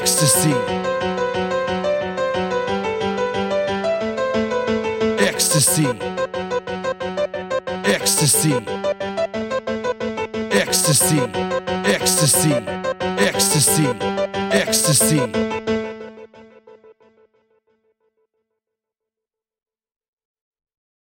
ecstasy, ecstasy, ecstasy, ecstasy, ecstasy, ecstasy, ecstasy. ecstasy.